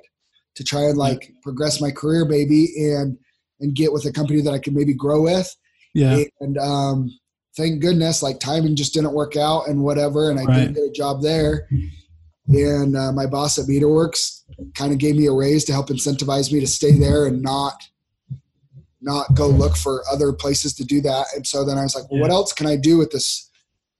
to try and like progress my career maybe and and get with a company that i could maybe grow with. Yeah. and um thank goodness like timing just didn't work out and whatever and i Right. didn't get a job there. And uh, my boss at meterworks kind of gave me a raise to help incentivize me to stay there and not not go look for other places to do that. And so then i was like well what else can i do with this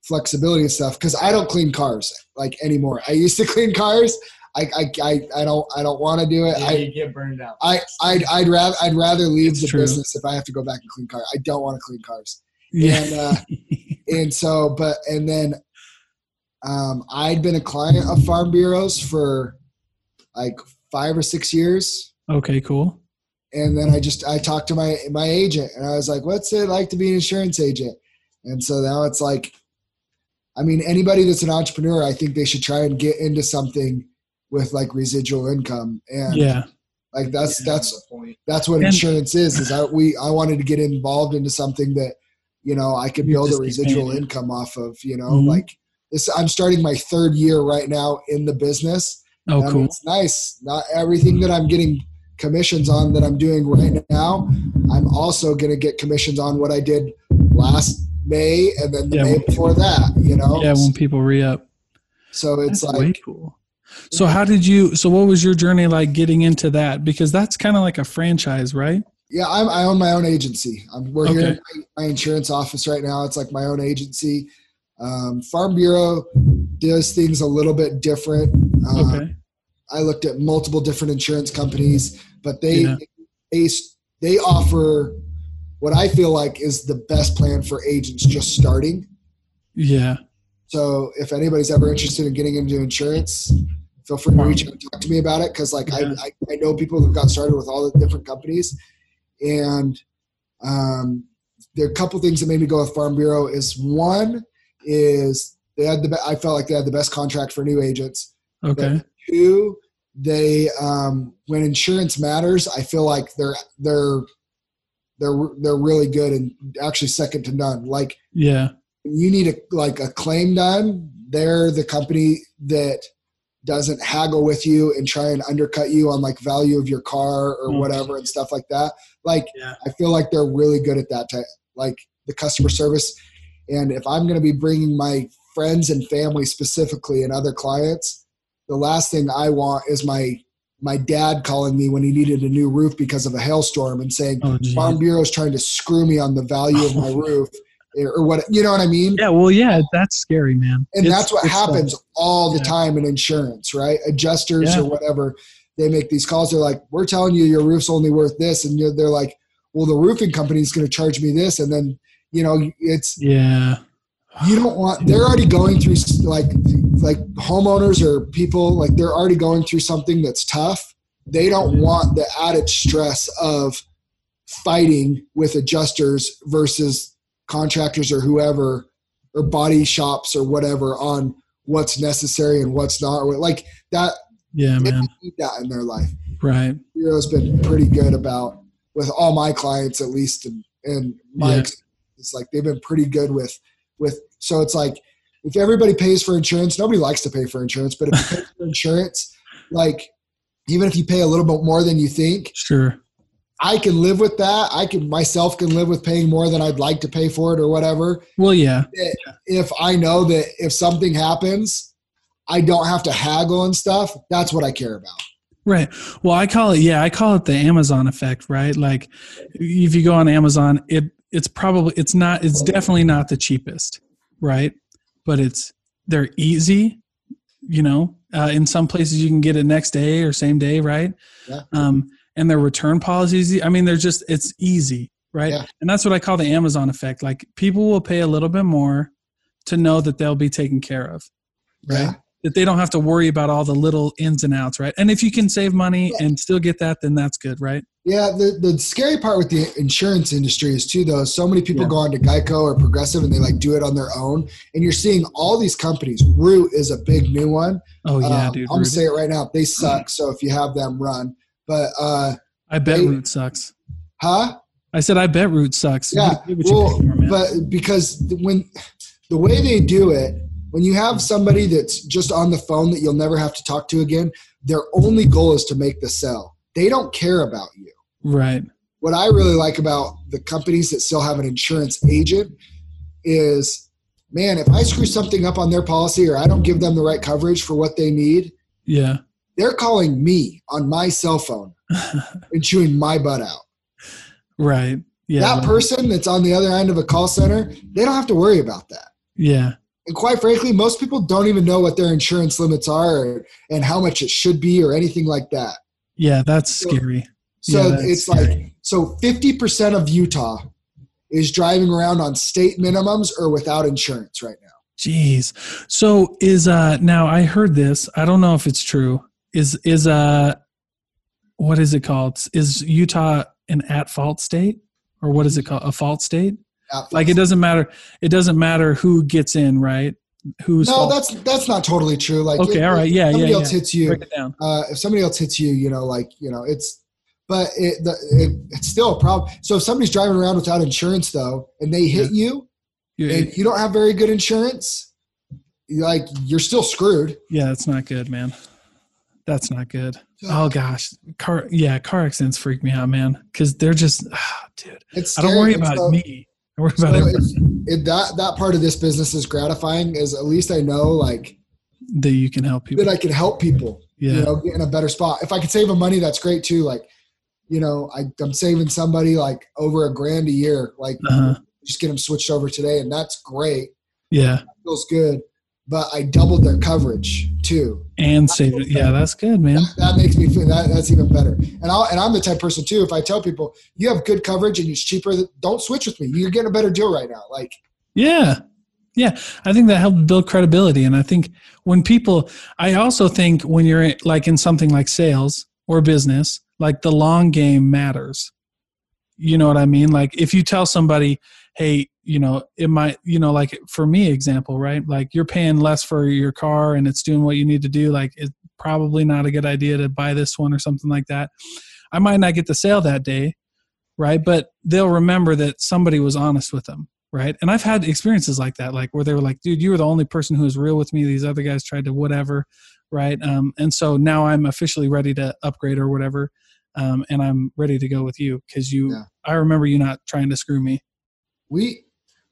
flexibility and stuff? Because i don't clean cars like anymore. I used to clean cars i i, I, I don't i don't want to do it Yeah, i you get burned out. I, I'd, I'd rather I'd rather leave It's the true. business if I have to go back and clean cars. I don't want to clean cars. Yeah. And uh, and so, but and then um, I'd been a client of Farm Bureaus for like five or six years, okay. Cool. and then I just I talked to my my agent, and I was like, "What's it like to be an insurance agent?" And so now it's like, I mean, anybody that's an entrepreneur, I think they should try and get into something with like residual income, and Yeah. like that's Yeah, that's the point. that's what And- insurance is is I we I wanted to get involved into something that you know I could build a residual income off of you know Mhm. like this I'm starting my third year right now in the business Oh, cool. it's nice not everything that I'm getting commissions on that I'm doing right now I'm also going to get commissions on what I did last May and then the Yeah, May when- before that you know Yeah, when people re up. so it's That's way like cool. So how did you? So what was your journey like getting into that? Because that's kind of like a franchise, right? Yeah, I'm, I own my own agency. I'm, we're here Okay. in my, my insurance office right now. It's like my own agency. Um, Farm Bureau does things a little bit different. Um, Okay. I looked at multiple different insurance companies, but they Yeah. they they offer what I feel like is the best plan for agents just starting. Yeah. So if anybody's ever interested in getting into insurance, feel free to reach out and talk to me about it because like Yeah. I, I I know people who've got started with all the different companies, and um, there are a couple things that made me go with Farm Bureau. Is one is they had the I felt like they had the best contract for new agents. Okay. Two, they um, when insurance matters, I feel like they're they're they're they're really good and actually second to none. Like Yeah. you need a like a claim done, they're the company that doesn't haggle with you and try and undercut you on like value of your car or Mm. whatever and stuff like that. Like Yeah. I feel like they're really good at that type, like the customer service. And if I'm going to be bringing my friends and family specifically and other clients, the last thing I want is my my dad calling me when he needed a new roof because of a hailstorm and saying Oh. Farm Bureau is trying to screw me on the value of my roof or what you know what I mean? Yeah. Well, yeah, that's scary, man. And It's- that's what uh, happens all the yeah. time in insurance, right? Adjusters Yeah. or whatever, they make these calls. They're like, "We're telling you your roof's only worth this," and you're, they're like, "Well, the roofing company's going to charge me this," and then you know, it's yeah. you don't want. They're already going through like like homeowners or people like they're already going through something that's tough. They don't want the added stress of fighting with adjusters versus contractors or whoever or body shops or whatever on what's necessary and what's not like that Yeah, man. need that in their life Right. Hero's been pretty good about with all my clients at least and, and my Yeah. it's like they've been pretty good with with so it's like if everybody pays for insurance nobody likes to pay for insurance but if you pay for insurance like even if you pay a little bit more than you think Sure. I can live with that i can myself can live with paying more than i'd like to pay for it or whatever Well, yeah. if i know that if something happens i don't have to haggle and stuff that's what i care about Right. Well, I call it yeah, I call it the Amazon effect, right? Like if you go on Amazon, it it's probably it's not it's definitely not the cheapest, right? But it's they're easy, you know. Uh, in some places you can get it next day or same day, right? Yeah. Um, and their return policies, I mean, they're just it's easy, right? Yeah. And that's what I call the Amazon effect. Like people will pay a little bit more to know that they'll be taken care of, right? Yeah. that they don't have to worry about all the little ins and outs, right? And if you can save money and still get that, then that's good, right? Yeah, the, the scary part with the insurance industry is too though. So many people Yeah. go on to Geico or Progressive and they like do it on their own, and you're seeing all these companies. Root is a big new one. Oh yeah, Um, dude. I'm gonna say it right now. They suck. So if you have them, run. But uh, I bet they- Root sucks. huh? I said I bet Root sucks. Yeah. You get what you Well, but because when the way they do it, when you have somebody that's just on the phone that you'll never have to talk to again, their only goal is to make the sell. They don't care about you. right. what I really like about the companies that still have an insurance agent is, man, if I screw something up on their policy or I don't give them the right coverage for what they need, Yeah. They're calling me on my cell phone and chewing my butt out. right. Yeah. that person that's on the other end of a call center, they don't have to worry about that. yeah. And quite frankly, most people don't even know what their insurance limits are or, and how much it should be or anything like that. Yeah. That's So- scary. So Yeah, that's it's scary. like so 50% of Utah is driving around on state minimums or without insurance right now. Jeez. So is uh now I heard this. I don't know if it's true. Is is uh what is it called? Is Utah an at fault state? Or what is it called? A fault state? At Like it doesn't matter it doesn't matter who gets in, right? Who's No, fault- that's that's not totally true. Like Okay, if- all right, if yeah, somebody yeah, else yeah. hits you. break it down. Uh, if somebody else hits you, you know, like you know, it's but it, the, it it's still a problem. So if somebody's driving around without insurance though, and they hit you, You- and you don't have very good insurance, like you're still screwed. yeah, that's not good, man. That's not good. Oh gosh, car yeah, car accidents freak me out, man, because they're just, ah, dude. It's I don't worry about so- me. I worry so about everyone it, that that part of this business is gratifying. Is at least I know like that you can help people. that I can help people. yeah, You know, get in a better spot. If I could save them money, that's great too. Like, you know, I, I'm saving somebody like over a grand a year. Like, uh-huh. just get them switched over today, and that's great. yeah, Feels good. But I doubled their coverage too. and save it. Yeah, that's good, man. That, that makes me feel that that's even better. And I'll and I'm the type of person too. If I tell people you have good coverage and it's cheaper, don't switch with me. You're getting a better deal right now. Like, Yeah. Yeah. I think that helped build credibility. And I think when people, I also think when you're in- like in something like sales or business, like the long game matters. You know what I mean? Like if you tell somebody, hey, you know, it might, you know, like for me, example, right? Like you're paying less for your car and it's doing what you need to do. Like it's probably not a good idea to buy this one or something like that. I might not get the sale that day, right? But they'll remember that somebody was honest with them, right? And I've had experiences like that, like where they were like, dude, you were the only person who was real with me. These other guys tried to whatever, right? Um, and so now I'm officially ready to upgrade or whatever. Um, and I'm ready to go with you because you, Yeah. I remember you not trying to screw me. We,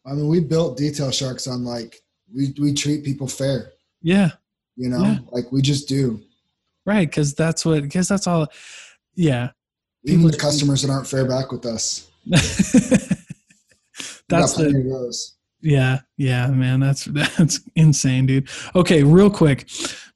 I mean, we built Detail Sharks on like we we treat people fair. Yeah, You know, Yeah. like we just do. right. Because that's what, because that's all. Yeah. Even People- the customers that aren't fair back with us. that's the. Yeah, yeah, man, that's that's insane, dude. Okay, real quick,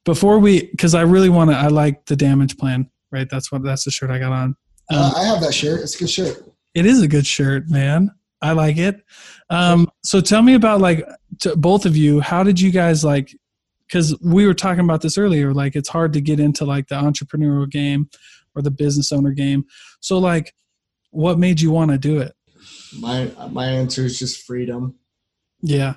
before we, because I really want to, I like the damage plan, right? That's what that's the shirt I got on. Um, Uh, I have that shirt. It's a good shirt. it is a good shirt, man. I like it. Um, so tell me about like to both of you. How did you guys like? Because we were talking about this earlier. Like, it's hard to get into like the entrepreneurial game or the business owner game. So, like, what made you want to do it? My my answer is just freedom. Yeah.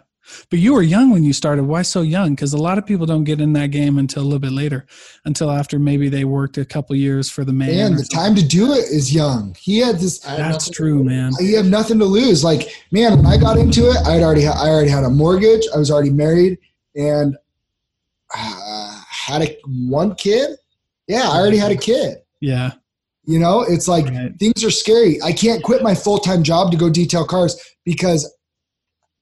But you were young when you started. Why so young? Because a lot of people don't get in that game until a little bit later, until after maybe they worked a couple years for the man. And the time to do it is young. He had this. That's true, man. You have nothing to lose. Like, man, when I got into it, I had already had, I already had a mortgage. I was already married, and uh, had a one kid. Yeah, I already had a kid. Yeah. You know, it's like Right. things are scary. I can't quit my full time job to go detail cars because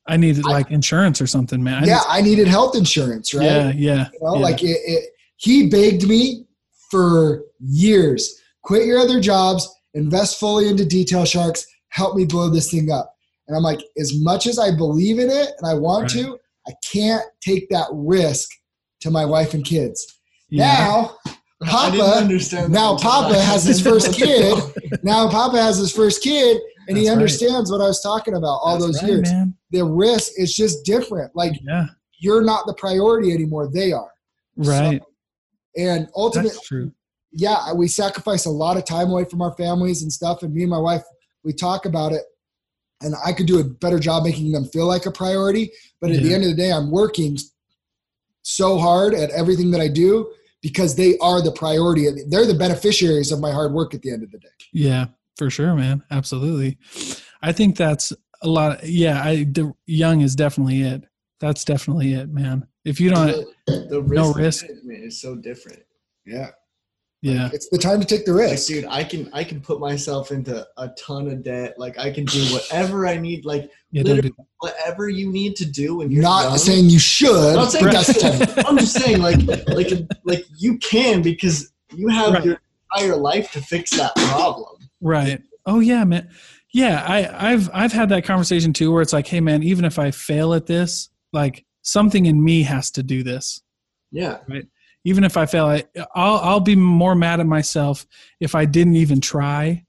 I needed like insurance or something, man. I yeah, I needed health insurance, right? Yeah. Yeah. You know, yeah. like it, it, he begged me for years. Quit your other jobs, invest fully into Detail Sharks, help me blow this thing up. And I'm like, as much as I believe in it and I want to, I can't take that risk to my wife and kids. yeah. Now, Papa, understand. now. Papa has his first kid. now Papa has his first kid, and he That's right. understands what I was talking about all That's those right, years. man. The risk is just different. Like Yeah. you're not the priority anymore; they are. Right. And ultimately, yeah, we sacrifice a lot of time away from our families and stuff. And me and my wife, we talk about it. And I could do a better job making them feel like a priority. But at the end of the day, I'm working so hard at everything that I do because they are the priority. They're the beneficiaries of my hard work at the end of the day. Yeah, for sure, man. Absolutely. I think that's a lot. yeah, I the young is definitely it. That's definitely it, man. If you don't, the, the No risk risk. is so different. Yeah. yeah, It's the time to take the Like, risk. dude, I can I can put myself into a ton of debt. Like I can do whatever I need. Like yeah, don't do whatever you need to do when you're Not young. saying you should. I'm not saying but Right. that's. I'm just saying, like, like, like you can because you have Right. your entire life to fix that problem. Right. Oh yeah, man. Yeah, I, I've I've had that conversation too, where it's like, hey, man, even if I fail at this, like something in me has to do this. Yeah, Right. Even if I fail, I, I'll I'll be more mad at myself if I didn't even try,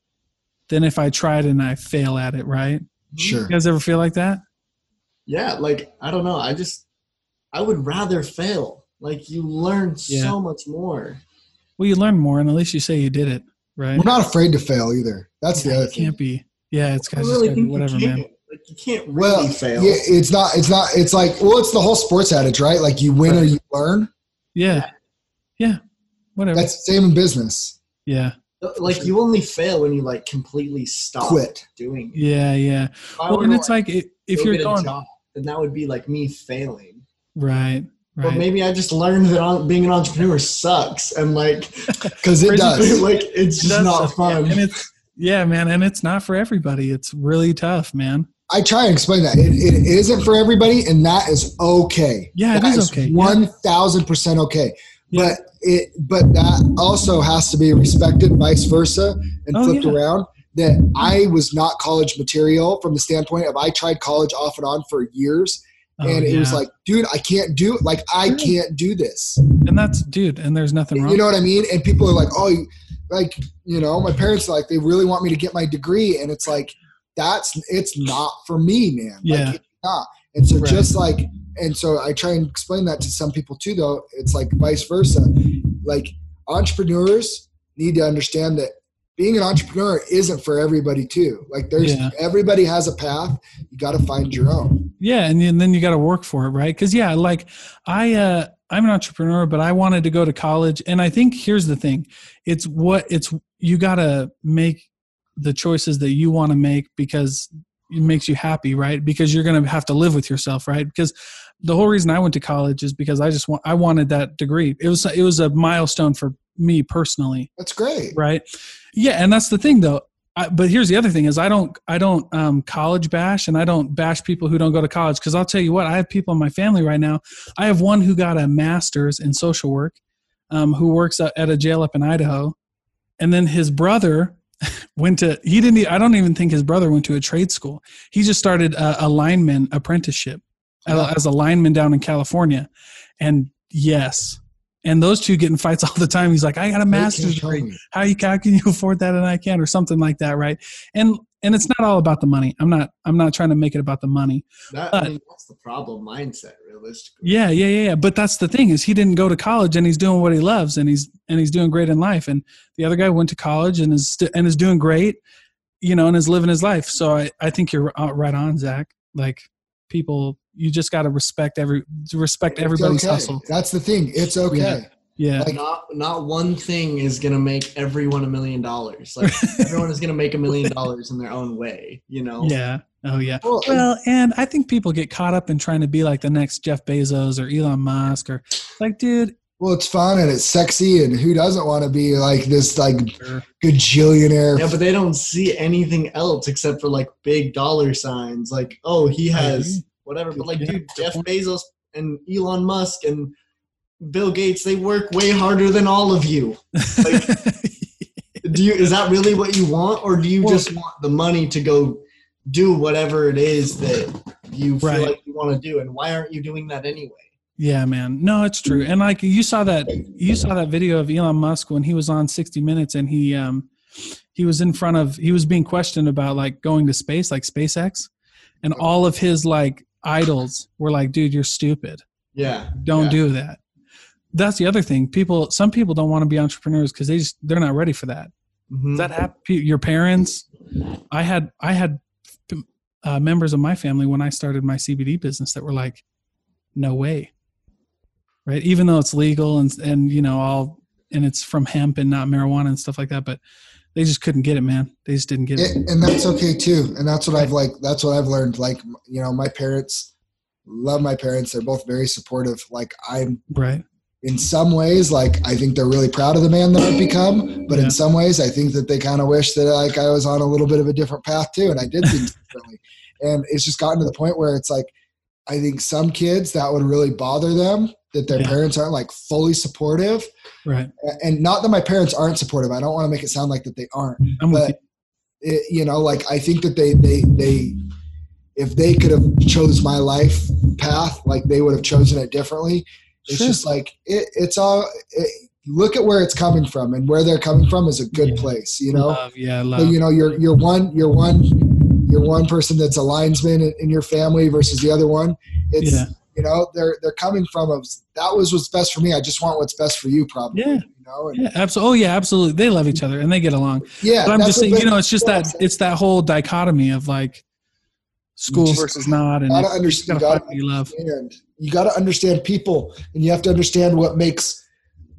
than if I tried and I fail at it. Right? Mm-hmm. Sure. You guys ever feel like that? yeah. Like I don't know. I just I would rather fail. Like you learn Yeah. so much more. Well, you learn more, and at least you say you did it. Right? We're not afraid to fail either. That's the other it thing. can't be. Yeah, it's I guys just really gotta be whatever, man. Like you can't really well fail. yeah, it's not it's not it's like well it's the whole sports adage right like you win or you learn Yeah, yeah, whatever. that's the same in business yeah, uh, Like you only fail when you like completely stop Quit. doing it. yeah, yeah. If Well, and it's like i- if you're going job, then that would be like me failing. right, But right. maybe I just learned that on, being an entrepreneur sucks, and like because it does like it's just does not fun. And it's yeah, man, and it's not for everybody. It's really tough, man. i try and explain that it, it isn't for everybody and that is okay Yeah, it That is okay, yeah. 1000% okay Yeah. but it but that also has to be respected vice versa and Oh, flipped yeah. around that i was not college material from the standpoint of i tried college off and on for years Oh, and it was like dude i can't do like i can't do this and that's dude, and there's nothing wrong. You know what I mean? And people are like, oh, like, you know, my parents like, they really want me to get my degree. And it's like, that's, it's not for me, man. Yeah. Like, it's not. And so Right. just like, and so I try and explain that to some people too, though. It's like vice versa. Like entrepreneurs need to understand that being an entrepreneur isn't for everybody too. Like there's, Yeah. everybody has a path. You got to find your own. Yeah, and then- you got to work for it, right? Because yeah, like I, uh, I'm an entrepreneur, but I wanted to go to college, and I think here's the thing: it's what it's you got to make the choices that you want to make because it makes you happy, right? Because you're going to have to live with yourself, right? Because the whole reason I went to college is because I just want I wanted that degree. It was it was a milestone for me personally, That's great. right? Yeah, and that's the thing though. I, but here's the other thing: is I don't I don't um, college bash, and I don't bash people who don't go to college because I'll tell you what, I have people in my family right now. I have one who got a master's in social work, um, who works at a jail up in Idaho, and then his brother went to he didn't I don't even think his brother went to a trade school. He just started a, a lineman apprenticeship as a lineman down in California, and yes. And those two get in fights all the time. He's like, I got a master's degree how you how can you afford that and I can't or something like that, right? And and it's not all about the money. I'm not I'm not trying to make it about the money. That, But- I mean, that's the problem mindset, realistically. Yeah, yeah, yeah, yeah. But that's the thing is he didn't go to college and he's doing what he loves and he's and he's doing great in life. And the other guy went to college and is and is doing great, you know, and is living his life. So I I think you're uh, right on, Zack. Like people, you just got to respect every respect It's everybody's okay. hustle. That's the thing. It's okay. Yeah, Like- Not not one thing is gonna make everyone a million dollars. Like everyone is gonna make a million dollars in their own way. You know. yeah. Oh yeah. Well, Well, and I think people get caught up in trying to be like the next Jeff Bezos or Elon Musk or like, dude, well, it's fun and it's sexy, and who doesn't want to be like this, like sure. gajillionaire? Yeah, but they don't see anything else except for like big dollar signs. Like, oh, he has whatever. But like, dude, Jeff Bezos and Elon Musk and Bill Gates, they work way harder than all of you. Like, do you? Is that really what you want, or do you Well- just want the money to go do whatever it is that you feel Right. like you want to do? And why aren't you doing that anyway? yeah, man. No, it's true. And like you saw that you saw that video of Elon Musk when he was on 60 Minutes and he um he was in front of he was being questioned about like going to space, like SpaceX, and all of his like idols were like, dude, you're stupid. Yeah. Don't Yeah. do that. That's the other thing. People some people don't want to be entrepreneurs because they just they're not ready for that. Mhm. Does that happen? Your parents? I had I had uh, members of my family when I started my CBD business that were like, "No way," right? Even though it's legal and and you know all and it's from hemp and not marijuana and stuff like that, but they just couldn't get it, man. They just didn't get it. It- and that's okay too. And that's what I've like. That's what I've learned. Like, you know, my parents love my parents. They're both very supportive. Like, I'm Right? in some ways, like, I think they're really proud of the man that I've become. But Yeah. in some ways, I think that they kind of wish that like I was on a little bit of a different path too, and I did things differently. And it's just gotten to the point where it's like, I think some kids that would really bother them that their Yeah. parents aren't like fully supportive. Right. And not that my parents aren't supportive. I don't want to make it sound like that they aren't mm, I'm with but it, you know like i think that they they they if they could have chose my life path like they would have chosen it differently it's Sure. just like it, it's all it, look at where it's coming from and where they're coming from is a good Yeah. place you you. know Love, yeah, so, you know you're you're one you're one you're one person that's a linesman in, in your family versus the other one it's Yeah. You know they're they're coming from a, that was what's best for me i just want what's best for you probably Yeah. you know and yeah, absolutely. Oh, yeah, absolutely. They love each other and they get along. yeah But I'm just saying, you know, it's just that it's that whole dichotomy of like school versus not, and gotta you understand- gotta gotta you love. understand. You got to understand people, and you have to understand what makes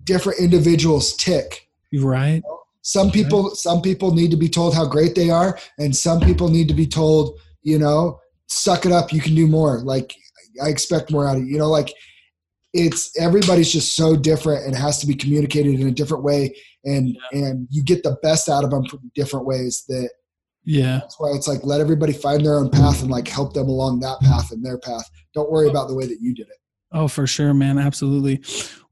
different individuals tick. You right? Some people, some people need to be told how great they are, and some people need to be told, you know, suck it up. You can do more. Like I expect more out of you. You know, like it's everybody's just so different and has to be communicated in a different way, and and you get the best out of them from different ways. That Yeah. that's why it's like let everybody find their own path and like help them along that path and their path. Don't worry about the way that you did it. Oh, for sure, man. Absolutely.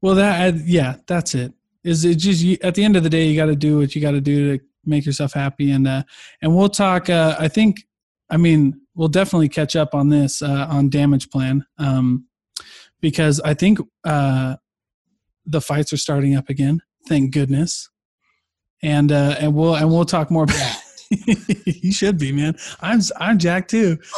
Well, that I, yeah, that's it. Is it just you, at the end of the day, you got to do what you got to do to make yourself happy, and uh, and we'll talk. Uh, I think, I mean, we'll definitely catch up on this uh, on damage plan, um, because I think uh, the fights are starting up again. Thank goodness. And uh, and we'll and we'll talk more about. you should be, man. I'm I'm Jack too.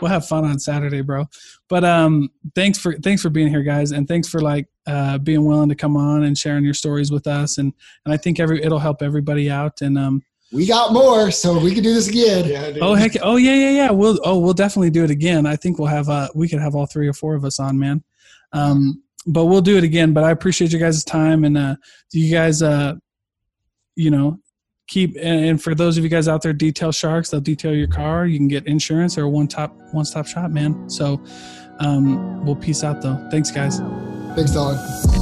we'll have fun on Saturday, bro. But um, thanks for thanks for being here, guys, and thanks for like uh, being willing to come on and sharing your stories with us. And and I think every it'll help everybody out. And um, We got more, so we can do this again. Yeah, oh heck, oh yeah, yeah, yeah. We'll oh we'll definitely do it again. I think we'll have uh we could have all three or four of us on, man. Um, but we'll do it again. But I appreciate you guys' time and uh, you guys uh, you know, keep and, and for those of you guys out there, detail sharks. They'll detail your car. You can get insurance or one top one stop shop, man. So um, we'll peace out though. Thanks, guys. Thanks, Don.